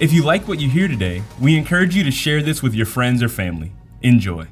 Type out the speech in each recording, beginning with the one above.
If you like what you hear today, we encourage you to share this with your friends or family. Enjoy.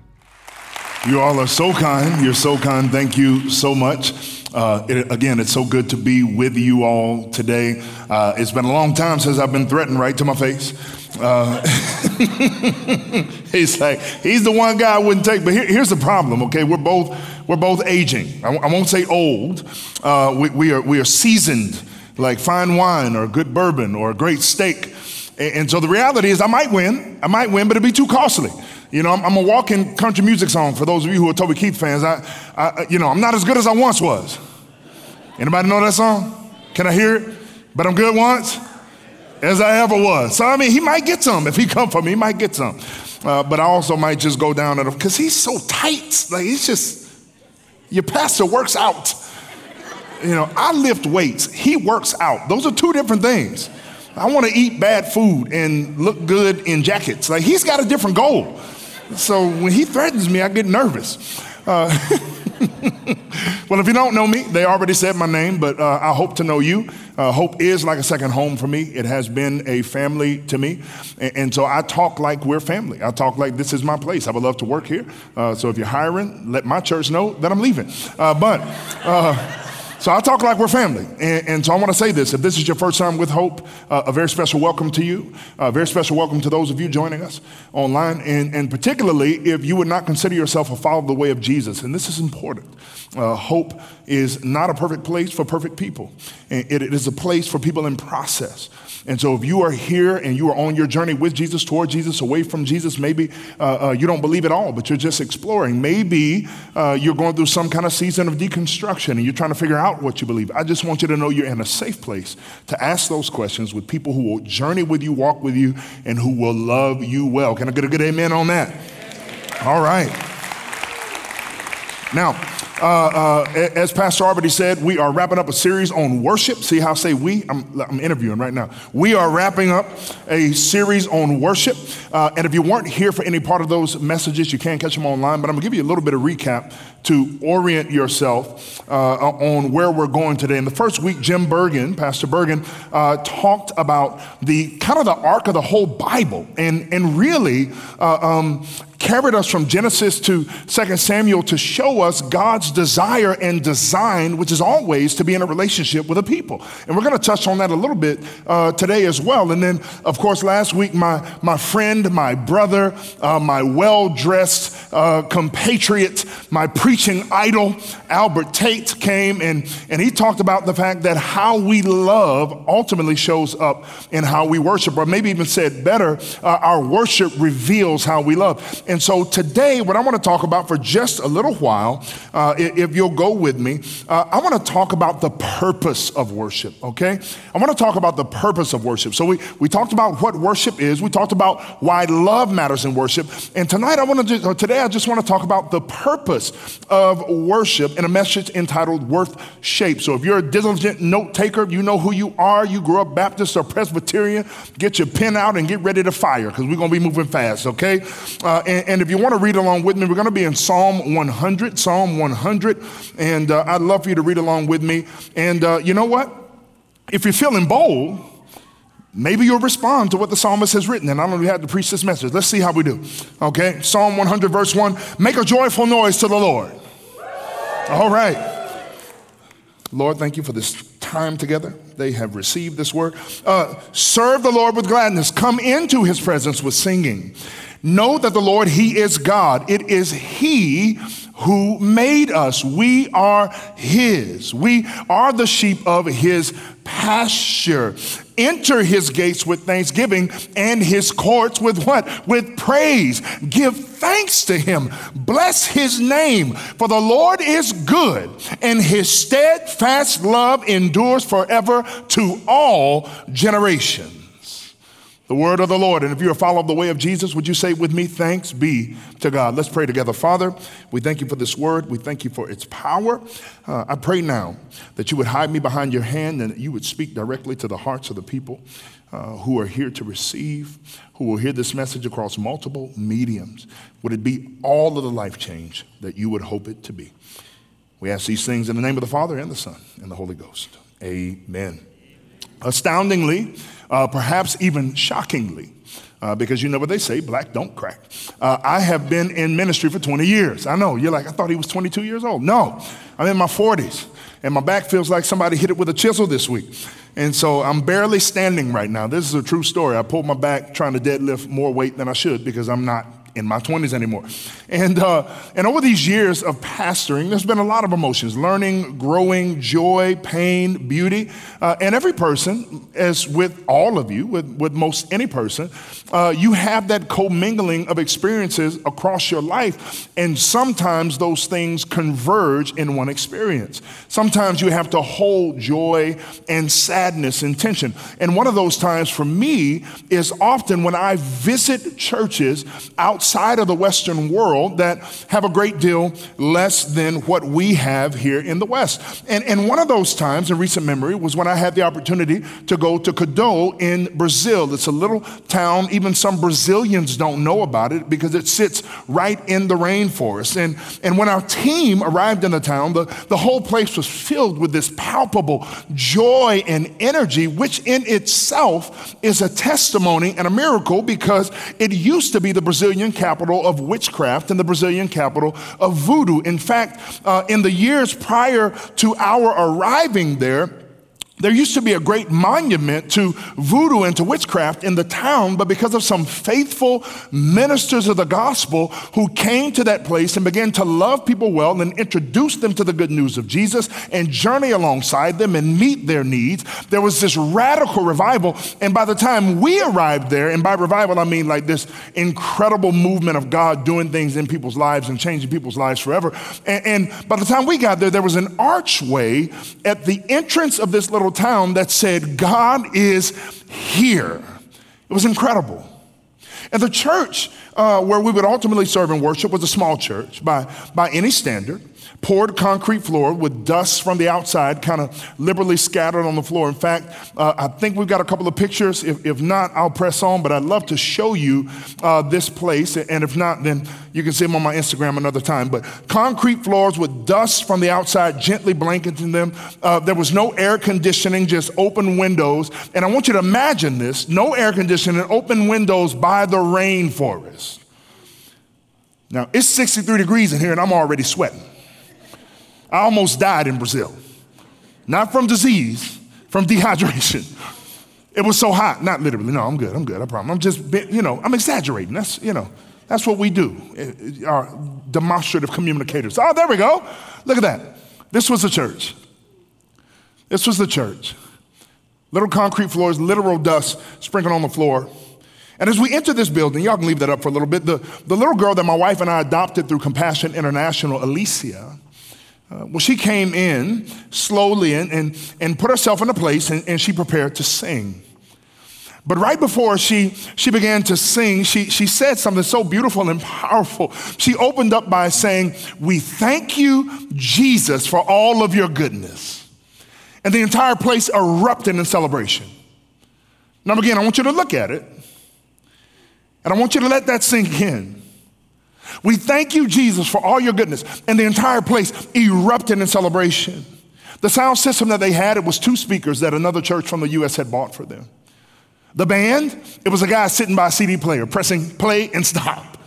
You all are so kind. You're so kind. Thank you so much. Uh, it, again, it's so good to be with you all today. Uh, it's been a long time since I've been threatened right to my face. Uh, he's like, he's the one guy I wouldn't take. But here, here's the problem, okay? We're both, we're both aging. I, won't say old. Uh, we, we, are, we are seasoned like fine wine or good bourbon or a great steak. And, and so the reality is, I might win. I might win, but it'd be too costly. You know, I'm, I'm, a walking country music song for those of you who are Toby Keith fans. I, I, you know, I'm not as good as I once was. Anybody know that song? Can I hear it? But I'm good once as I ever was. So I mean, he might get some if he come for me. He might get some. Uh, but I also might just go down at him because he's so tight. Like he's just your pastor works out. You know, I lift weights. He works out. Those are two different things. I want to eat bad food and look good in jackets. Like he's got a different goal. So when he threatens me, I get nervous. Uh, well, if you don't know me, they already said my name, but uh, I hope to know you. Uh, hope is like a second home for me. It has been a family to me. And, and, so I talk like we're family. I talk like this is my place. I would love to work here. Uh, so if you're hiring, let my church know that I'm leaving. Uh, but, uh, so I talk like we're family. And, and, so I want to say this. If this is your first time with Hope, uh, a very special welcome to you. A very special welcome to those of you joining us online. And, and particularly if you would not consider yourself a follower of the way of Jesus. And this is important. Uh, hope is not a perfect place for perfect people. It, it is a place for people in process. And so if you are here and you are on your journey with Jesus, toward Jesus, away from Jesus, maybe uh, uh, you don't believe at all, but you're just exploring. Maybe uh, you're going through some kind of season of deconstruction and you're trying to figure out what you believe. I just want you to know you're in a safe place to ask those questions with people who will journey with you, walk with you, and who will love you well. Can I get a good amen on that? All right. Now, uh, uh, as Pastor already said, we are wrapping up a series on worship. See how I say we? I'm, I'm interviewing right now. We are wrapping up a series on worship. Uh, and if you weren't here for any part of those messages, you can catch them online. But I'm going to give you a little bit of recap to orient yourself uh, on where we're going today. In the first week, Jim Bergen, Pastor Bergen, uh, talked about the kind of the arc of the whole Bible and, and really uh, um, carried us from Genesis to 2 Samuel to show us God's desire and design, which is always to be in a relationship with a people. And we're going to touch on that a little bit uh, today as well. And then, of course, last week, my, my friend, my brother, uh, my well dressed uh, compatriot, my preaching idol, Albert Tate, came and, and he talked about the fact that how we love ultimately shows up in how we worship, or maybe even said better, uh, our worship reveals how we love. And so today, what I want to talk about for just a little while, uh, if you'll go with me, uh, I want to talk about the purpose of worship, okay? I want to talk about the purpose of worship. So we, we talked about what worship is, we talked about why love matters in worship. And tonight, I want to today, I just want to talk about the purpose of worship in a message entitled Worth Shape. So if you're a diligent note taker, you know who you are, you grew up Baptist or Presbyterian, get your pen out and get ready to fire because we're going to be moving fast, okay? Uh, and, and, and if you want to read along with me, we're going to be in Psalm 100, Psalm 100. And uh, I'd love for you to read along with me. And uh, you know what? If you're feeling bold, maybe you'll respond to what the psalmist has written. And I don't even have to preach this message. Let's see how we do. Okay? Psalm 100, verse 1 Make a joyful noise to the Lord. All right. Lord, thank you for this time together. They have received this word. Uh, serve the Lord with gladness. Come into his presence with singing. Know that the Lord, He is God. It is He who made us. We are His. We are the sheep of His pasture. Enter His gates with thanksgiving and His courts with what? With praise. Give thanks to Him. Bless His name. For the Lord is good and His steadfast love endures forever to all generations. The word of the Lord. And if you're a follower of the way of Jesus, would you say with me, thanks be to God? Let's pray together. Father, we thank you for this word. We thank you for its power. Uh, I pray now that you would hide me behind your hand and that you would speak directly to the hearts of the people uh, who are here to receive, who will hear this message across multiple mediums. Would it be all of the life change that you would hope it to be? We ask these things in the name of the Father and the Son and the Holy Ghost. Amen. Astoundingly, uh, perhaps even shockingly, uh, because you know what they say, black don't crack. Uh, I have been in ministry for 20 years. I know, you're like, I thought he was 22 years old. No, I'm in my 40s, and my back feels like somebody hit it with a chisel this week. And so I'm barely standing right now. This is a true story. I pulled my back trying to deadlift more weight than I should because I'm not in my 20s anymore. And, uh, and over these years of pastoring, there's been a lot of emotions learning, growing, joy, pain, beauty. Uh, and every person, as with all of you, with, with most any person, uh, you have that commingling of experiences across your life. And sometimes those things converge in one experience. Sometimes you have to hold joy and sadness in tension. And one of those times for me is often when I visit churches outside outside of the Western world that have a great deal less than what we have here in the West. And, and one of those times in recent memory was when I had the opportunity to go to Codó in Brazil. It's a little town, even some Brazilians don't know about it because it sits right in the rainforest. And, and when our team arrived in the town, the, the whole place was filled with this palpable joy and energy, which in itself is a testimony and a miracle because it used to be the Brazilian capital of witchcraft and the Brazilian capital of voodoo. In fact, uh, in the years prior to our arriving there, there used to be a great monument to voodoo and to witchcraft in the town, but because of some faithful ministers of the gospel who came to that place and began to love people well and introduce them to the good news of Jesus and journey alongside them and meet their needs, there was this radical revival. And by the time we arrived there, and by revival, I mean like this incredible movement of God doing things in people's lives and changing people's lives forever. And, and by the time we got there, there was an archway at the entrance of this little little town that said, God is here. It was incredible. And the church uh, where we would ultimately serve and worship was a small church by, by any standard poured concrete floor with dust from the outside kind of liberally scattered on the floor. In fact, uh, I think we've got a couple of pictures. If, if not, I'll press on, but I'd love to show you uh, this place. And if not, then you can see them on my Instagram another time. But concrete floors with dust from the outside gently blanketing them. Uh, there was no air conditioning, just open windows. And I want you to imagine this no air conditioning, open windows by the rainforest. Now, it's 63 degrees in here, and I'm already sweating. I almost died in Brazil. Not from disease, from dehydration. It was so hot. Not literally. No, I'm good. I'm good. I promise. I'm just, you know, I'm exaggerating. That's, you know, that's what we do. Eh, eh, our demonstrative communicators. Oh, there we go. Look at that. This was the church. This was the church. Little concrete floors, literal dust sprinkled on the floor. And as we enter this building, y'all can leave that up for a little bit. The, the little girl that my wife and I adopted through Compassion International, Alicia, uh, well, she came in slowly and, and, and put herself in a place and, and she prepared to sing. But right before she, she began to sing, she, she said something so beautiful and powerful. She opened up by saying, We thank you, Jesus, for all of your goodness. And the entire place erupted in celebration. Now, again, I want you to look at it, and I want you to let that sink in. We thank you, Jesus, for all your goodness. And the entire place erupted in celebration. The sound system that they had, it was two speakers that another church from the U.S. had bought for them. The band, it was a guy sitting by a CD player, pressing play and stop.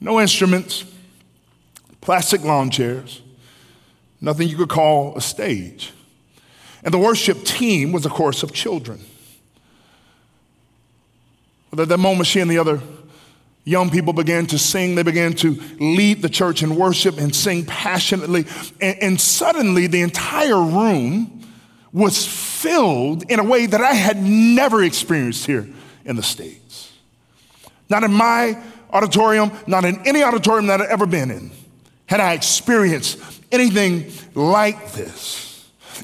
No instruments, plastic lawn chairs, nothing you could call a stage. And the worship team was a chorus of children. At that moment, she and the other Young people began to sing. They began to lead the church in worship and sing passionately. And, and, suddenly, the entire room was filled in a way that I had never experienced here in the States. Not in my auditorium, not in any auditorium that I've ever been in, had I experienced anything like this.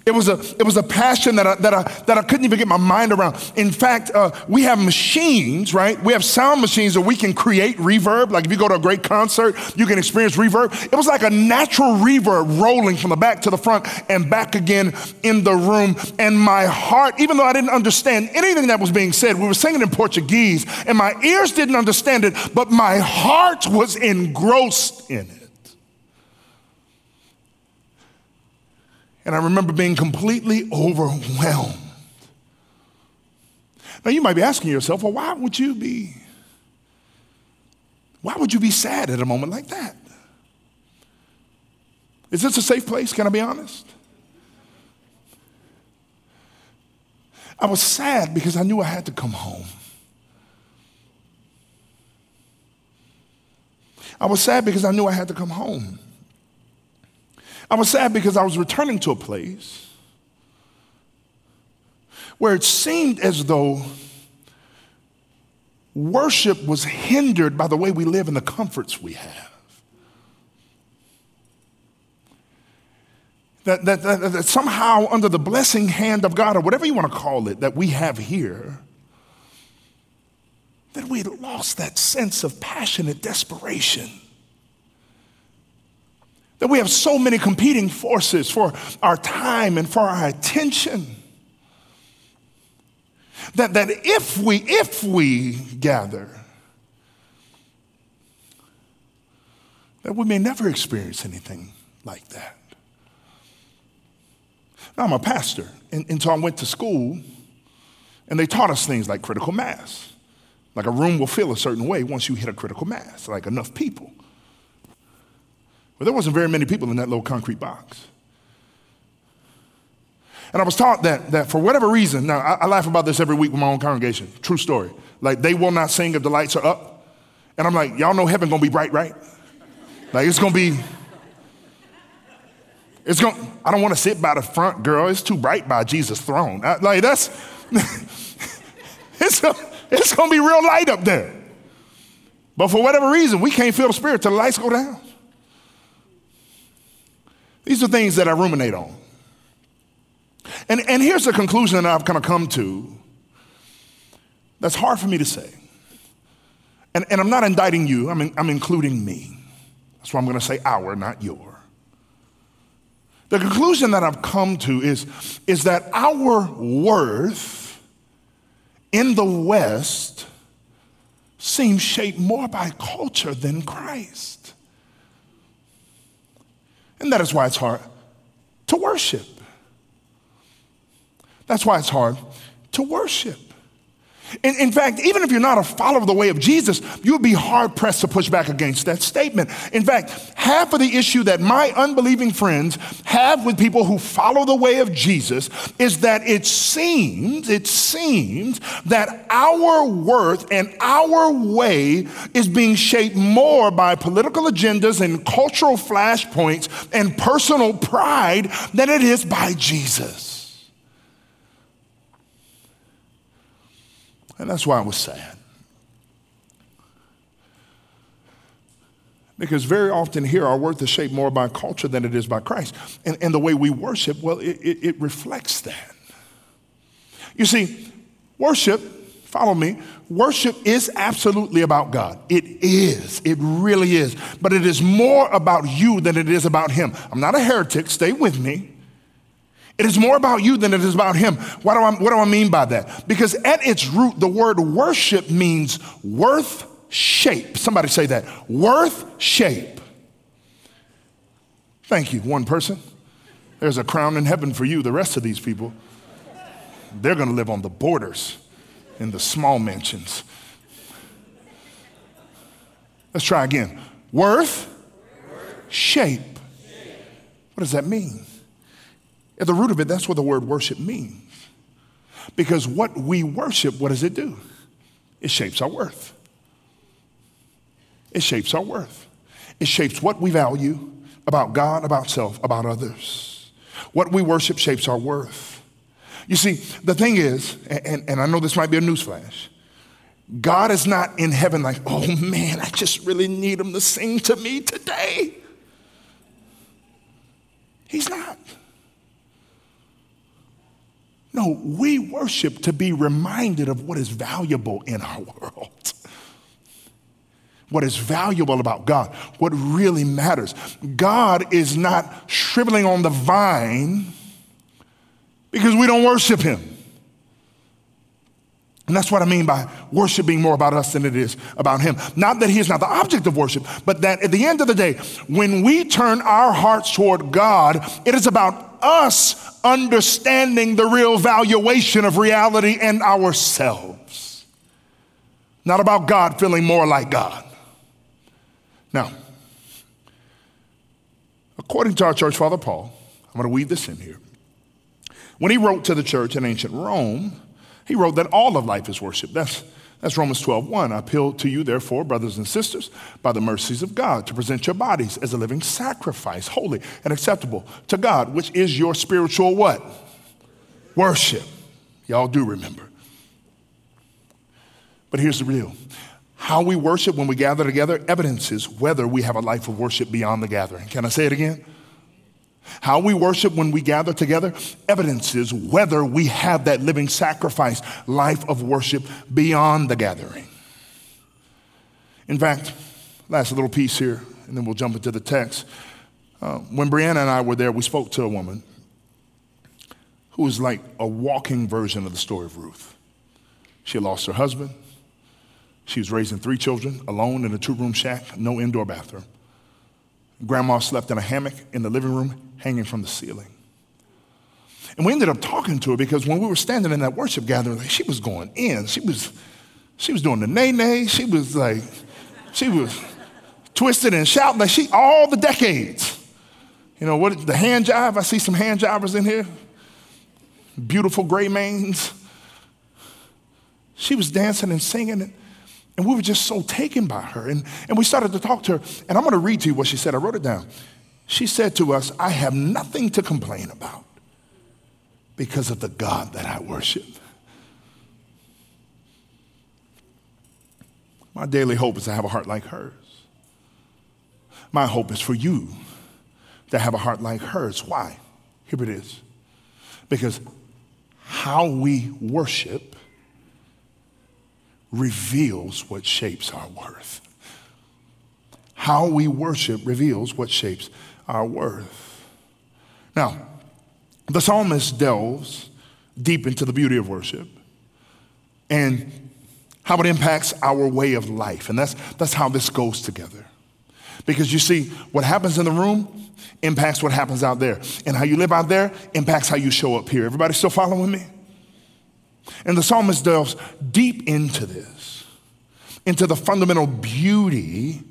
It was a, it was a passion that I, that, I, that I couldn't even get my mind around. In fact, uh, we have machines, right? We have sound machines that we can create reverb. Like if you go to a great concert, you can experience reverb. It was like a natural reverb rolling from the back to the front and back again in the room. And my heart, even though I didn't understand anything that was being said, we were singing in Portuguese, and my ears didn't understand it, but my heart was engrossed in it. And I remember being completely overwhelmed. Now you might be asking yourself, well, why would you be why would you be sad at a moment like that? Is this a safe place? Can I be honest? I was sad because I knew I had to come home. I was sad because I knew I had to come home. I was sad because I was returning to a place where it seemed as though worship was hindered by the way we live and the comforts we have. That, that, that, that, somehow, under the blessing hand of God, or whatever you want to call it, that we have here, that we lost that sense of passionate desperation that we have so many competing forces for our time and for our attention. That, that if we if we gather, that we may never experience anything like that. Now, I'm a pastor, and, and so I went to school, and they taught us things like critical mass. Like a room will feel a certain way once you hit a critical mass, like enough people. But there wasn't very many people in that little concrete box. And I was taught that, that for whatever reason, now I, I, laugh about this every week with my own congregation. True story. Like they will not sing if the lights are up. And I'm like, y'all know heaven gonna be bright, right? Like it's gonna be, it's gonna, I don't wanna sit by the front, girl. It's too bright by Jesus' throne. I, like that's, it's, a, it's gonna be real light up there. But for whatever reason, we can't feel the spirit till the lights go down. These are things that I ruminate on. And, and here's the conclusion that I've kind of come to that's hard for me to say. And, and I'm not indicting you, I'm, in, I'm including me. That's why I'm going to say our, not your. The conclusion that I've come to is, is that our worth in the West seems shaped more by culture than Christ. And that is why it's hard to worship. That's why it's hard to worship. In, in, fact, even if you're not a follower of the way of Jesus, you would be hard pressed to push back against that statement. In fact, half of the issue that my unbelieving friends have with people who follow the way of Jesus is that it seems, it seems that our worth and our way is being shaped more by political agendas and cultural flashpoints and personal pride than it is by Jesus. And that's why I was sad. Because very often here, our worth is shaped more by culture than it is by Christ. And, and the way we worship, well, it, it, it reflects that. You see, worship, follow me, worship is absolutely about God. It is. It really is. But it is more about you than it is about Him. I'm not a heretic, stay with me. It is more about you than it is about him. What do, I, what do I mean by that? Because at its root, the word worship means worth shape. Somebody say that. Worth shape. Thank you, one person. There's a crown in heaven for you. The rest of these people, they're going to live on the borders in the small mansions. Let's try again. Worth, shape. What does that mean? At the root of it, that's what the word worship means. Because what we worship, what does it do? It shapes our worth. It shapes our worth. It shapes what we value about God, about self, about others. What we worship shapes our worth. You see, the thing is, and, and I know this might be a newsflash, God is not in heaven like, oh man, I just really need him to sing to me today. He's not. No, we worship to be reminded of what is valuable in our world. What is valuable about God, what really matters. God is not shriveling on the vine because we don't worship Him. And that's what I mean by worship being more about us than it is about Him. Not that He is not the object of worship, but that at the end of the day, when we turn our hearts toward God, it is about us understanding the real valuation of reality and ourselves. Not about God feeling more like God. Now, according to our church father Paul, I'm going to weave this in here. When he wrote to the church in ancient Rome, he wrote that all of life is worship. That's, that's Romans 12, 1. I appeal to you, therefore, brothers and sisters, by the mercies of God, to present your bodies as a living sacrifice, holy and acceptable to God, which is your spiritual what? Worship. Y'all do remember. But here's the real. How we worship when we gather together evidences whether we have a life of worship beyond the gathering. Can I say it again? How we worship when we gather together evidences whether we have that living sacrifice life of worship beyond the gathering. In fact, last little piece here, and then we'll jump into the text. Uh, when Brianna and I were there, we spoke to a woman who was like a walking version of the story of Ruth. She lost her husband. She was raising three children alone in a two room shack, no indoor bathroom. Grandma slept in a hammock in the living room, hanging from the ceiling. And we ended up talking to her because when we were standing in that worship gathering, she was going in. She was, she was doing the Nae Nae. She was like, she was twisted and shouting like she all the decades. You know what? The hand jive. I see some hand jivers in here. Beautiful gray manes. She was dancing and singing. And we were just so taken by her. And, and we started to talk to her. And I'm going to read to you what she said. I wrote it down. She said to us, I have nothing to complain about because of the God that I worship. My daily hope is to have a heart like hers. My hope is for you to have a heart like hers. Why? Here it is. Because how we worship reveals what shapes our worth. How we worship reveals what shapes our worth. Now, the psalmist delves deep into the beauty of worship and how it impacts our way of life. And that's, that's how this goes together. Because you see, what happens in the room impacts what happens out there. And how you live out there impacts how you show up here. Everybody still following me? And the psalmist delves deep into this, into the fundamental beauty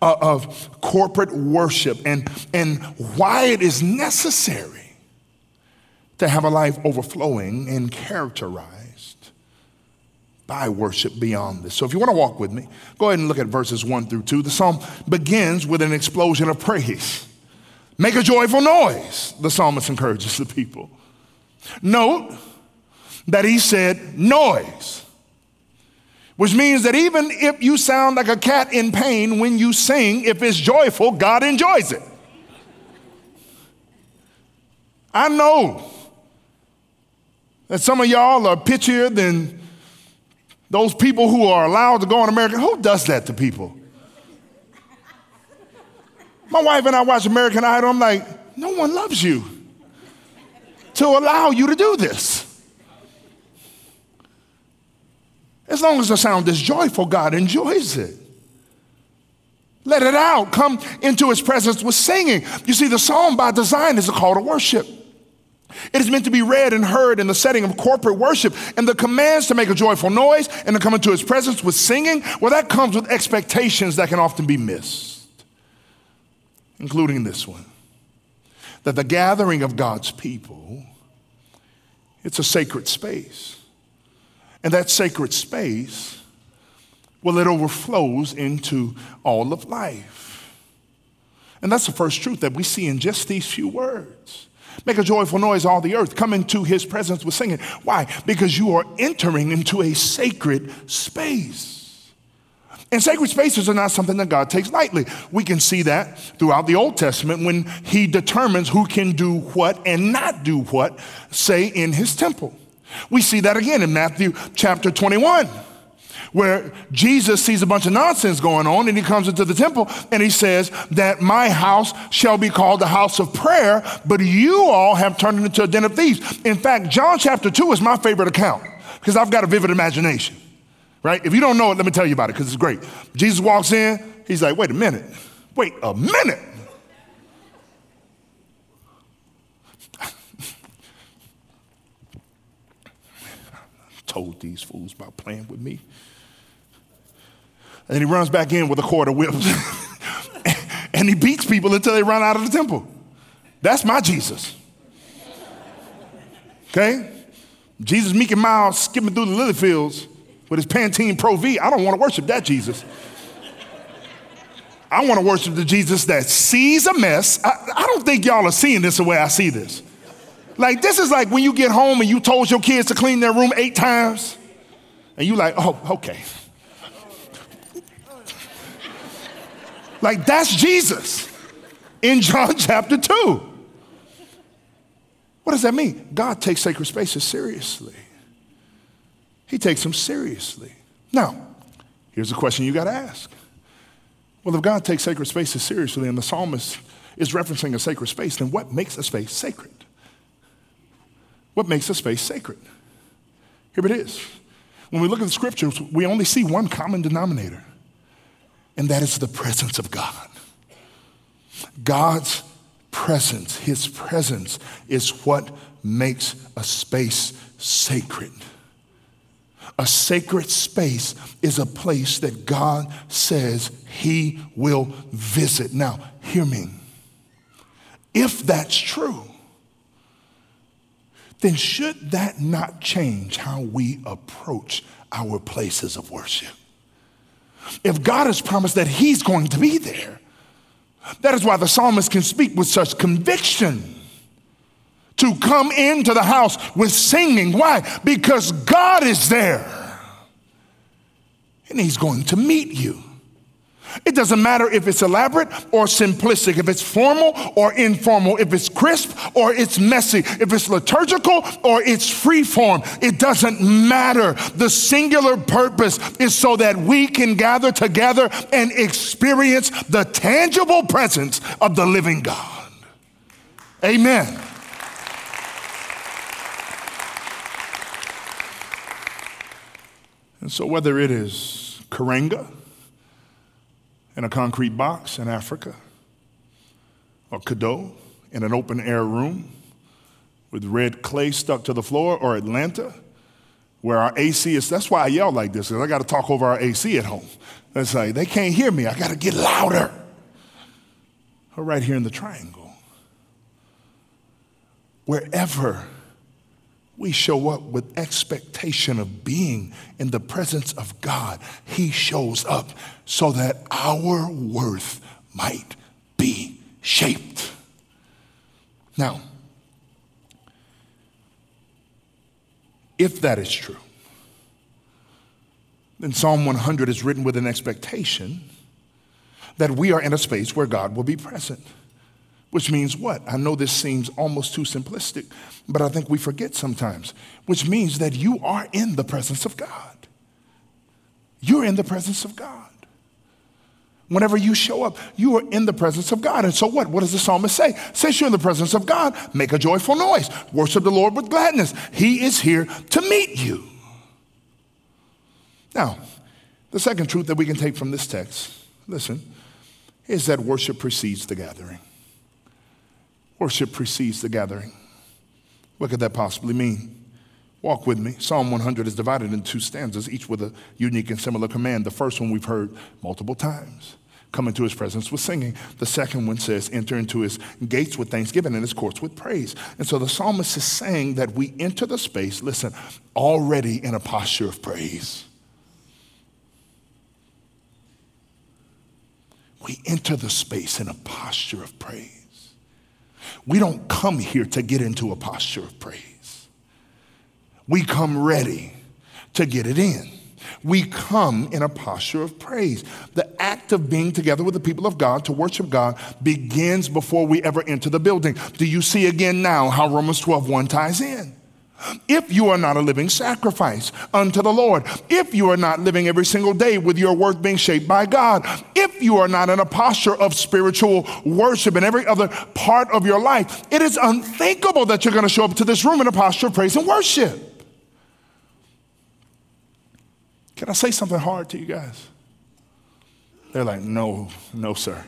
uh, of corporate worship and, and why it is necessary to have a life overflowing and characterized by worship beyond this. So if you want to walk with me, go ahead and look at verses 1 through 2. The psalm begins with an explosion of praise. Make a joyful noise, the psalmist encourages the people. Note that he said noise, which means that even if you sound like a cat in pain when you sing, if it's joyful, God enjoys it. I know that some of y'all are pitchier than those people who are allowed to go on American. Who does that to people? My wife and I watch American Idol. I'm like, no one loves you to allow you to do this. As long as the sound is joyful, God enjoys it. Let it out. Come into his presence with singing. You see, the psalm by design is a call to worship. It is meant to be read and heard in the setting of corporate worship. And the commands to make a joyful noise and to come into his presence with singing, well, that comes with expectations that can often be missed, including this one that the gathering of God's people, it's a sacred space. And that sacred space, well, it overflows into all of life. And that's the first truth that we see in just these few words. Make a joyful noise, all the earth. Come into his presence with singing. Why? Because you are entering into a sacred space. And sacred spaces are not something that God takes lightly. We can see that throughout the Old Testament when he determines who can do what and not do what, say, in his temple. We see that again in Matthew chapter 21 where Jesus sees a bunch of nonsense going on and he comes into the temple and he says that my house shall be called the house of prayer, but you all have turned it into a den of thieves. In fact, John chapter 2 is my favorite account because I've got a vivid imagination, right? If you don't know it, let me tell you about it because it's great. Jesus walks in, he's like, wait a minute, wait a minute. Told these fools about playing with me. And he runs back in with a cord of whips. and he beats people until they run out of the temple. That's my Jesus. Okay? Jesus meek and mild skipping through the lily fields with his Pantene Pro V. I don't want to worship that Jesus. I want to worship the Jesus that sees a mess. I, I, don't think y'all are seeing this the way I see this. Like, this is like when you get home and you told your kids to clean their room eight times, and you like, oh, okay. Like, that's Jesus in John chapter 2. What does that mean? God takes sacred spaces seriously. He takes them seriously. Now, here's a question you got to ask. Well, if God takes sacred spaces seriously and the psalmist is referencing a sacred space, then what makes a space sacred? What makes a space sacred? Here it is. When we look at the scriptures, we only see one common denominator and that is the presence of God. God's presence, His presence, is what makes a space sacred. A sacred space is a place that God says He will visit. Now, hear me. If that's true, then should that not change how we approach our places of worship? if God has promised that He's going to be there. That is why the psalmist can speak with such conviction to come into the house with singing. Why? Because God is there and He's going to meet you. It doesn't matter if it's elaborate or simplistic, if it's formal or informal, if it's crisp or it's messy, if it's liturgical or it's free form. It doesn't matter. The singular purpose is so that we can gather together and experience the tangible presence of the living God. Amen. And so, whether it is Karenga, in a concrete box in Africa, or Codó in an open air room with red clay stuck to the floor, or Atlanta, where our AC is. That's why I yell like this, because I got to talk over our AC at home. That's like, they can't hear me, I got to get louder. Or right here in the triangle. Wherever we show up with expectation of being in the presence of God, He shows up so that our worth might be shaped. Now, if that is true, then Psalm 100 is written with an expectation that we are in a space where God will be present. Which means what? I know this seems almost too simplistic, but I think we forget sometimes. Which means that you are in the presence of God. You're in the presence of God. Whenever you show up, you are in the presence of God. And so what? What does the psalmist say? Since you're in the presence of God, make a joyful noise. Worship the Lord with gladness. He is here to meet you. Now, the second truth that we can take from this text, listen, is that worship precedes the gathering. Worship precedes the gathering. What could that possibly mean? Walk with me. Psalm 100 is divided into two stanzas, each with a unique and similar command. The first one we've heard multiple times come into his presence with singing. The second one says, enter into his gates with thanksgiving and his courts with praise. And so the psalmist is saying that we enter the space, listen, already in a posture of praise. We enter the space in a posture of praise. We don't come here to get into a posture of praise. We come ready to get it in. We come in a posture of praise. The act of being together with the people of God to worship God begins before we ever enter the building. Do you see again now how Romans 12 1 ties in? If you are not a living sacrifice unto the Lord, if you are not living every single day with your worth being shaped by God, if you are not in a posture of spiritual worship in every other part of your life, it is unthinkable that you're going to show up to this room in a posture of praise and worship. Can I say something hard to you guys? They're like, no, no, sir.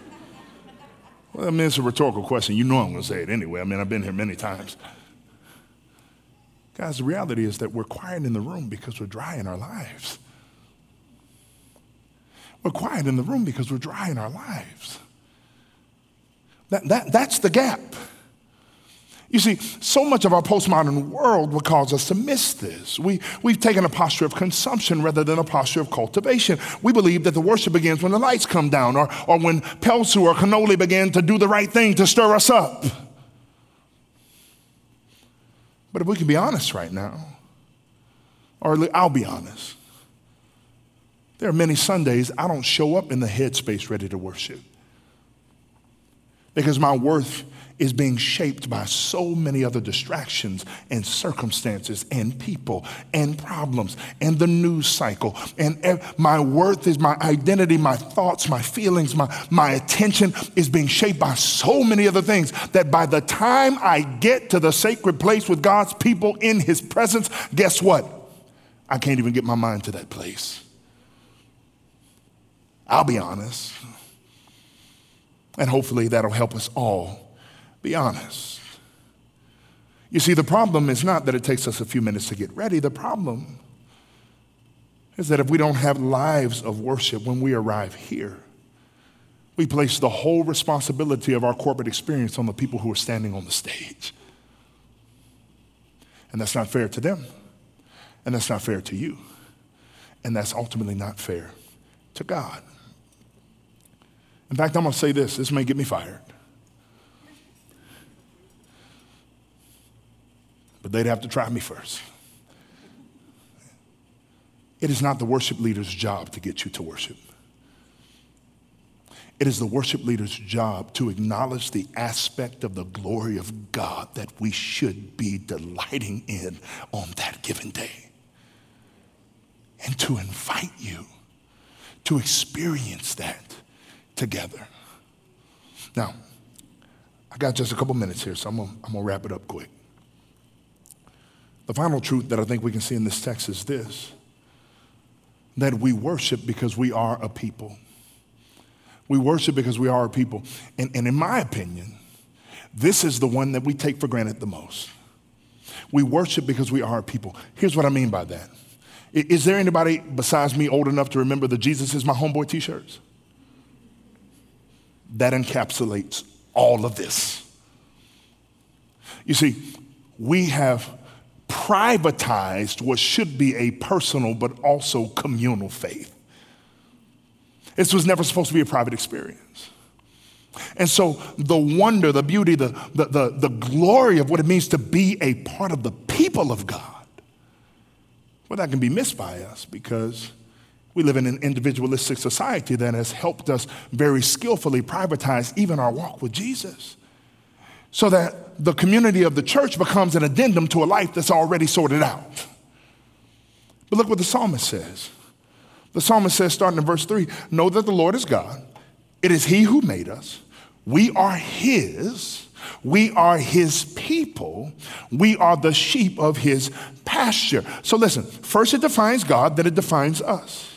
Well, I mean, it's a rhetorical question. You know I'm going to say it anyway. I mean, I've been here many times. Guys, the reality is that we're quiet in the room because we're dry in our lives. We're quiet in the room because we're dry in our lives. That, that, that's the gap. You see, so much of our postmodern world would cause us to miss this. We, we've taken a posture of consumption rather than a posture of cultivation. We believe that the worship begins when the lights come down or, or when Pelsu or Cannoli begin to do the right thing to stir us up. But if we can be honest right now, or I'll be honest, there are many Sundays I don't show up in the headspace ready to worship. Because my worth is being shaped by so many other distractions and circumstances and people and problems and the news cycle. And my worth is my identity, my thoughts, my feelings, my, my attention is being shaped by so many other things that by the time I get to the sacred place with God's people in His presence, guess what? I can't even get my mind to that place. I'll be honest. And hopefully that'll help us all be honest. You see, the problem is not that it takes us a few minutes to get ready. The problem is that if we don't have lives of worship when we arrive here, we place the whole responsibility of our corporate experience on the people who are standing on the stage. And that's not fair to them. And that's not fair to you. And that's ultimately not fair to God. In fact, I'm going to say this this may get me fired. But they'd have to try me first. It is not the worship leader's job to get you to worship. It is the worship leader's job to acknowledge the aspect of the glory of God that we should be delighting in on that given day. And to invite you to experience that together. Now, I got just a couple minutes here, so I'm gonna, I'm gonna wrap it up quick. The final truth that I think we can see in this text is this that we worship because we are a people. We worship because we are a people. And, and in my opinion, this is the one that we take for granted the most. We worship because we are a people. Here's what I mean by that. Is there anybody besides me old enough to remember the Jesus is my homeboy t shirts? That encapsulates all of this. You see, we have privatized what should be a personal but also communal faith. This was never supposed to be a private experience. And so the wonder, the beauty, the, the, the, the, glory of what it means to be a part of the people of God, well, that can be missed by us because we live in an individualistic society that has helped us very skillfully privatize even our walk with Jesus so that the community of the church becomes an addendum to a life that's already sorted out. But look what the psalmist says. The psalmist says, starting in verse 3 Know that the Lord is God, it is He who made us, we are His. We are his people. We are the sheep of his pasture. So listen, first it defines God, then it defines us.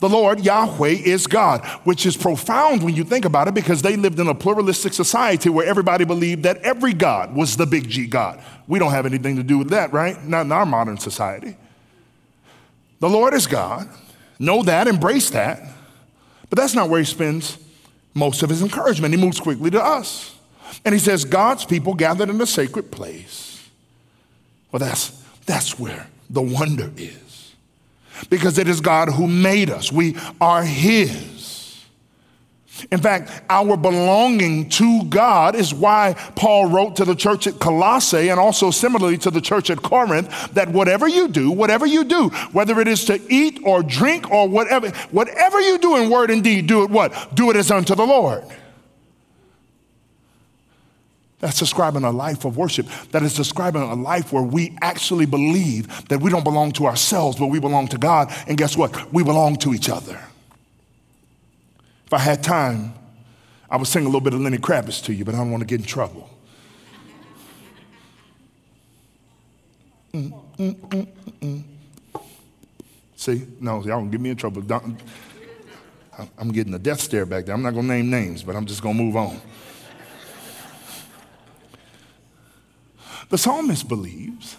The Lord, Yahweh, is God, which is profound when you think about it because they lived in a pluralistic society where everybody believed that every God was the big G God. We don't have anything to do with that, right? Not in our modern society. The Lord is God. Know that, embrace that. But that's not where he spends most of his encouragement. He moves quickly to us. And he says, God's people gathered in a sacred place. Well, that's, that's where the wonder is because it is God who made us. We are His. In fact, our belonging to God is why Paul wrote to the church at Colossae and also similarly to the church at Corinth that whatever you do, whatever you do, whether it is to eat or drink or whatever, whatever you do in word and deed, do it what? Do it as unto the Lord. That's describing a life of worship. That is describing a life where we actually believe that we don't belong to ourselves, but we belong to God. And guess what? We belong to each other. If I had time, I would sing a little bit of Lenny Kravitz to you, but I don't want to get in trouble. Mm, mm, mm, See, no, y'all gonna get me in trouble. Don't, I'm getting a death stare back there. I'm not gonna name names, but I'm just gonna move on. The psalmist believes,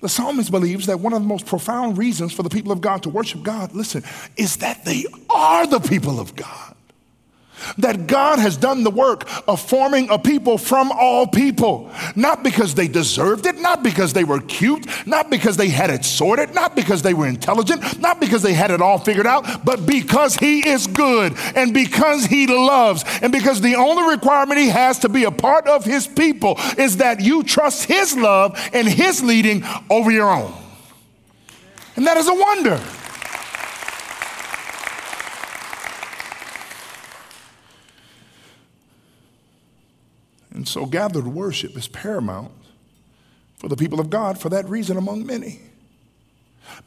the psalmist believes that one of the most profound reasons for the people of God to worship God, listen, is that they are the people of God that God has done the work of forming a people from all people. Not because they deserved it, not because they were cute, not because they had it sorted, not because they were intelligent, not because they had it all figured out, but because He is good and because He loves and because the only requirement He has to be a part of His people is that you trust His love and His leading over your own. And that is a wonder. And so gathered worship is paramount for the people of God for that reason among many.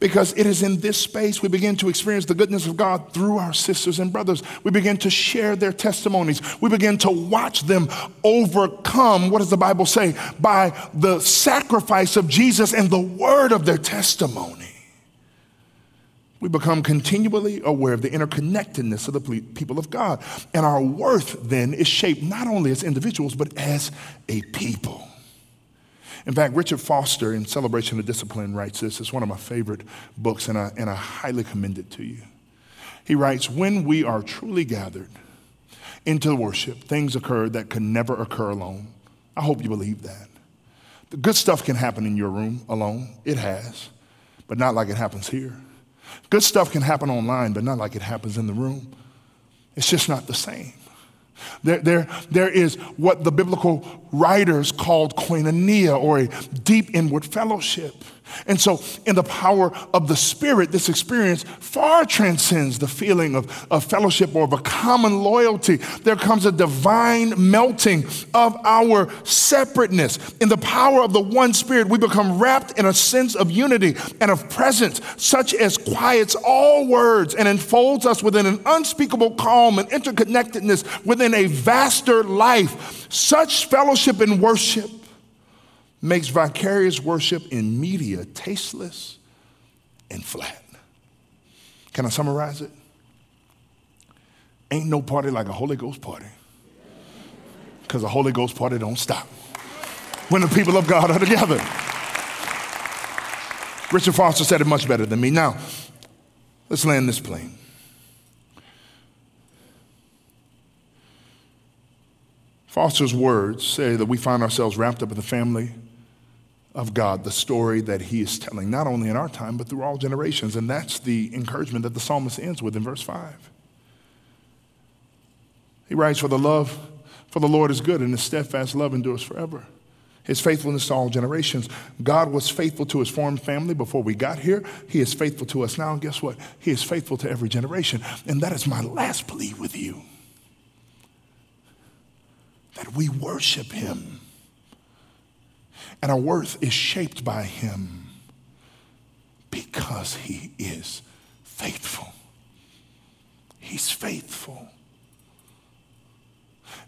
Because it is in this space we begin to experience the goodness of God through our sisters and brothers. We begin to share their testimonies. We begin to watch them overcome, what does the Bible say? By the sacrifice of Jesus and the word of their testimony we become continually aware of the interconnectedness of the people of God. And our worth then is shaped not only as individuals, but as a people. In fact, Richard Foster in Celebration of Discipline writes this. It's one of my favorite books, and I, and I highly commend it to you. He writes When we are truly gathered into worship, things occur that could never occur alone. I hope you believe that. The good stuff can happen in your room alone, it has, but not like it happens here. Good stuff can happen online, but not like it happens in the room. It's just not the same. There, there, there is what the biblical writers called koinonia, or a deep inward fellowship. And so, in the power of the Spirit, this experience far transcends the feeling of, of fellowship or of a common loyalty. There comes a divine melting of our separateness. In the power of the one Spirit, we become wrapped in a sense of unity and of presence, such as quiets all words and enfolds us within an unspeakable calm and interconnectedness within a vaster life. Such fellowship and worship makes vicarious worship in media tasteless and flat. Can I summarize it? Ain't no party like a Holy Ghost party. Because a Holy Ghost party don't stop when the people of God are together. Richard Foster said it much better than me. Now, let's land this plane. Foster's words say that we find ourselves wrapped up in the family of God, the story that he is telling, not only in our time, but through all generations. And that's the encouragement that the psalmist ends with in verse 5. He writes, For the love for the Lord is good, and his steadfast love endures forever. His faithfulness to all generations. God was faithful to his formed family before we got here. He is faithful to us now. And guess what? He is faithful to every generation. And that is my last plea with you that we worship him and our worth is shaped by Him because He is faithful. He's faithful.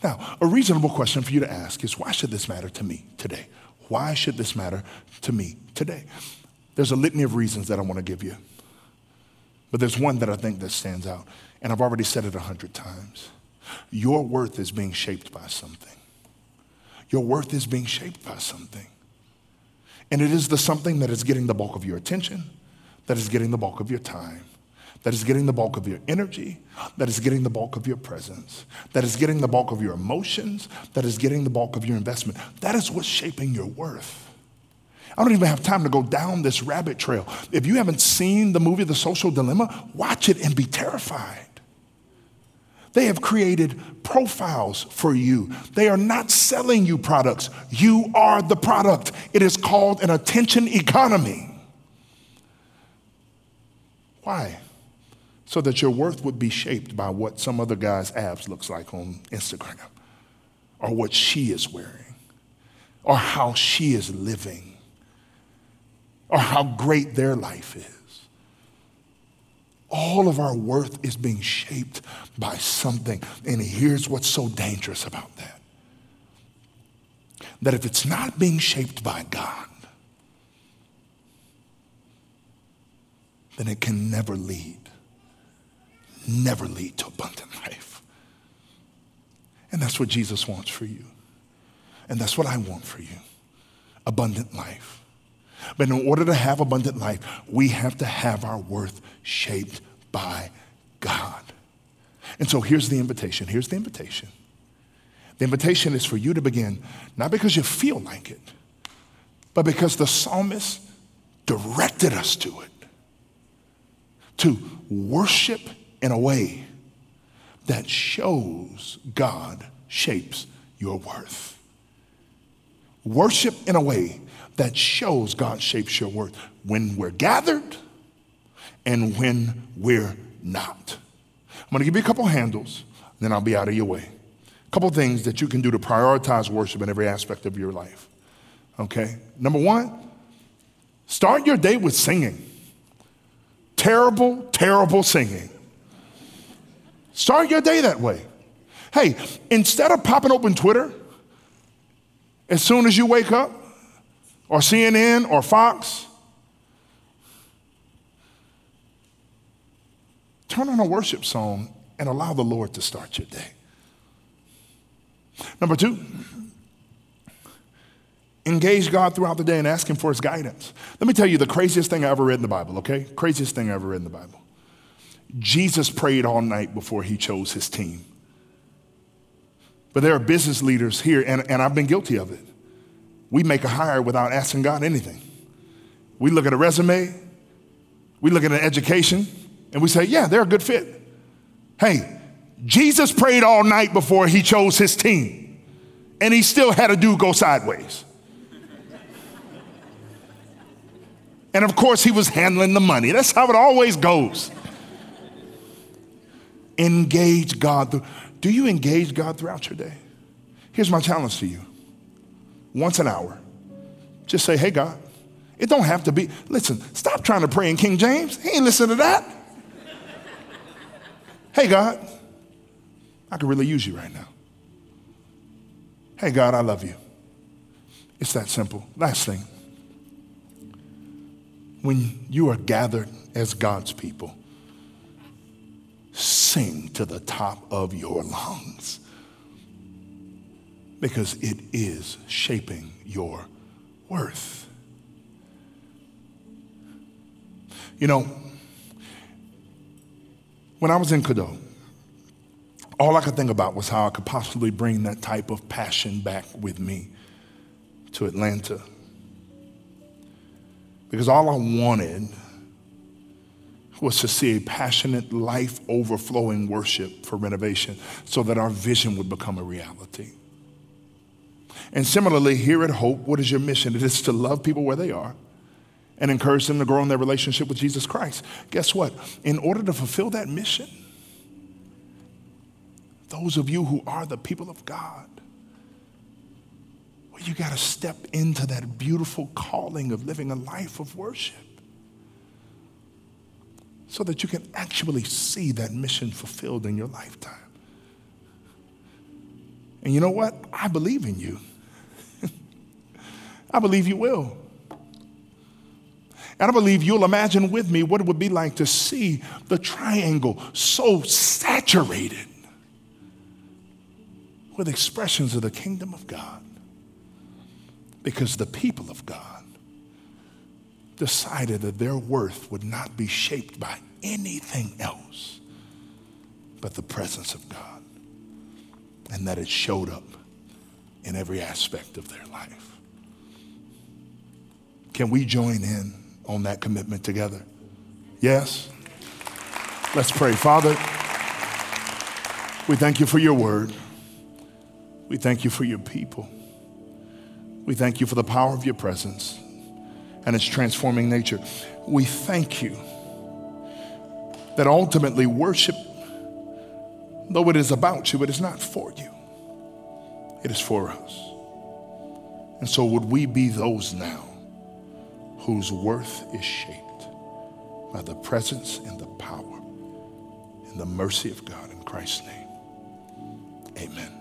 Now, a reasonable question for you to ask is why should this matter to me today? Why should this matter to me today? There's a litany of reasons that I want to give you. But there's one that I think that stands out, and I've already said it a hundred times. Your worth is being shaped by something. Your worth is being shaped by something. And it is the something that is getting the bulk of your attention, that is getting the bulk of your time, that is getting the bulk of your energy, that is getting the bulk of your presence, that is getting the bulk of your emotions, that is getting the bulk of your investment. That is what's shaping your worth. I don't even have time to go down this rabbit trail. If you haven't seen the movie The Social Dilemma, watch it and be terrified. They have created profiles for you. They are not selling you products. You are the product. It is called an attention economy. Why? So that your worth would be shaped by what some other guy's abs looks like on Instagram. or what she is wearing or how she is living or how great their life is. All of our worth is being shaped by something. And here's what's so dangerous about that that if it's not being shaped by God, then it can never lead, never lead to abundant life. And that's what Jesus wants for you. And that's what I want for you abundant life. But in order to have abundant life, we have to have our worth shaped by God. And so here's the invitation. Here's the invitation. The invitation is for you to begin, not because you feel like it, but because the psalmist directed us to it, to worship in a way that shows God shapes your worth. Worship in a way that shows God shapes your worth when we're gathered and when we're not. I'm to give you a couple handles, then I'll be out of your way. A couple things that you can do to prioritize worship in every aspect of your life. Okay? Number one, start your day with singing. Terrible, terrible singing. Start your day that way. Hey, instead of popping open Twitter as soon as you wake up, or CNN or Fox, turn on a worship song and allow the Lord to start your day. Number two, engage God throughout the day and ask Him for His guidance. Let me tell you the craziest thing I ever read in the Bible, okay? Craziest thing I ever read in the Bible. Jesus prayed all night before He chose His team. But there are business leaders here, and, and I've been guilty of it. We make a hire without asking God anything. We look at a resume, we look at an education, and we say, yeah, they're a good fit. Hey, Jesus prayed all night before he chose his team, and he still had a dude go sideways. and of course, he was handling the money. That's how it always goes. Engage God. Do you engage God throughout your day? Here's my challenge to you once an hour. Just say, hey, God. It don't have to be, listen, stop trying to pray in King James. He ain't listen to that. hey, God, I could really use you right now. Hey, God, I love you. It's that simple. Last thing. When you are gathered as God's people, sing to the top of your lungs because it is shaping your worth. You know, when I was in Codó, all I could think about was how I could possibly bring that type of passion back with me to Atlanta. Because all I wanted was to see a passionate, life overflowing worship for renovation so that our vision would become a reality. And similarly, here at Hope, what is your mission? It is to love people where they are and encourage them to grow in their relationship with Jesus Christ. Guess what? In order to fulfill that mission, those of you who are the people of God, well, you got to step into that beautiful calling of living a life of worship so that you can actually see that mission fulfilled in your lifetime. And you know what? I believe in you. I believe you will. And I believe you'll imagine with me what it would be like to see the triangle so saturated with expressions of the kingdom of God. Because the people of God decided that their worth would not be shaped by anything else but the presence of God. And that it showed up in every aspect of their life. Can we join in on that commitment together? Yes? Let's pray. Father, we thank you for your word. We thank you for your people. We thank you for the power of your presence and its transforming nature. We thank you that ultimately worship, though it is about you, it is not for you. It is for us. And so, would we be those now whose worth is shaped by the presence and the power and the mercy of God in Christ's name? Amen.